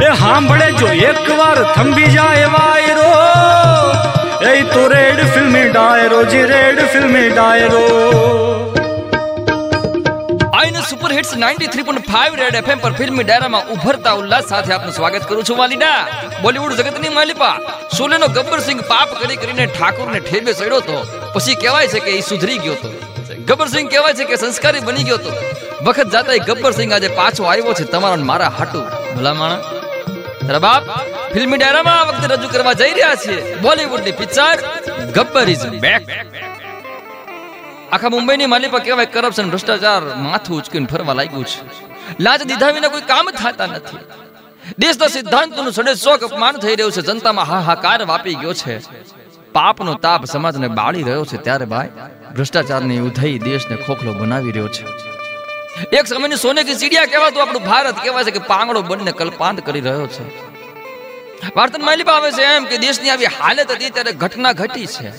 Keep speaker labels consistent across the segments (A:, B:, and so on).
A: એ સાંભળે જો એકવાર થંભી જાય વાયરો. એ તો રેડ ફિલ્મી ડાયરો, જી રેડ ફિલ્મી ડાયરો.
B: આઈને સુપર હિટ્સ 93.5 રેડ એફએમ પર ફિલ્મી ડાયરામાં ઉભરતા ઉલ્લાસ સાથે આપનું સ્વાગત કરું છું વાલીડા બોલીવુડ જગતની માલિપા. શોલેનો ગબ્બરસિંહ પાપ કરી કરીને ઠાકોરને ઠેબે ચડ્યો તો પછી કહેવાય છે કે એ સુધરી ગયો તો ગબ્બરસિંહ કહેવાય છે કે સંસ્કારી બની ગયો તો વખત જાતા એ ગબ્બરસિંહ આજે પાછો આવ્યો છે, તમારા મારા હાટુ. ભલા તારા બાપ ફિલ્મી ડાયરામાં આ વખતે રજૂ કરવા જઈ રહ્યા છે બોલિવૂડની પિક્ચર ગબ્બર ઇઝ બેક આખા મુંબઈની માલિપા કહેવાય કરપ્શન ભ્રષ્ટાચાર માથું ઉચકીને ફરવા લાગ્યું છે. લાજ દીધા વિના કોઈ કામ થતા નથી. દેશના સિદ્ધાંતોનું સડે શોક અપમાન થઈ રહ્યું છે. જનતામાં હાહાકાર વાપી ગયો છે. પાપનો તાપ સમાજને બાળી રહ્યો છે ત્યારે ભાઈ. ભ્રષ્ટાચારની ઉધઈ દેશને ખોખલો બનાવી રહ્યો છે. એક સમયની સોને કી કહેવાતું આપણું ભારત કહેવાય છે કે પાંગડો બનીને કલ્પાંત કરી રહ્યો છે. વાર્તન માલિપા આવે છે એમ કે દેશની આવી હાલત હતી ત્યારે ઘટના ઘટી છે.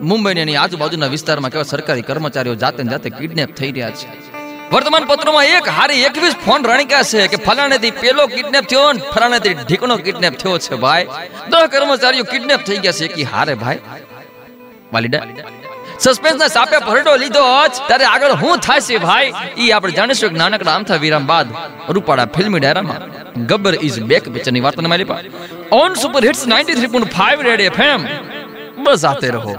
B: મુંબઈની એની આજુબાજુના વિસ્તારમાં કેવા સરકારી કર્મચારીઓ જાતે જાતે કિડનેપ થઈ રહ્યા છે. વર્તમાન પત્રોમાં એક હારી એકવીસ ફોન રણક્યા છે કે ફલાણેથી પેલો કિડનેપ થયો ને ફલાણેથી ઢીકણો કિડનેપ થયો છે ભાઈ. દસ કર્મચારીઓ કિડનેપ થઈ ગયા છે. એકી હારે ભાઈ. વાલીડા. સસ્પેન્સ ના સાપે ભરડો લીધો ત્યારે આગળ હું છે ભાઈ? ઈ આપણે જાણીશું કે નાનકડા આમથા વિરામ બાદ રૂપાડા ફિલ્મી ડાયરામાં ગબ્બર ઇઝ બેક પિક્ચરની વાર્તાને મારી on super hits 93.5 red FM બસ આતે રહો.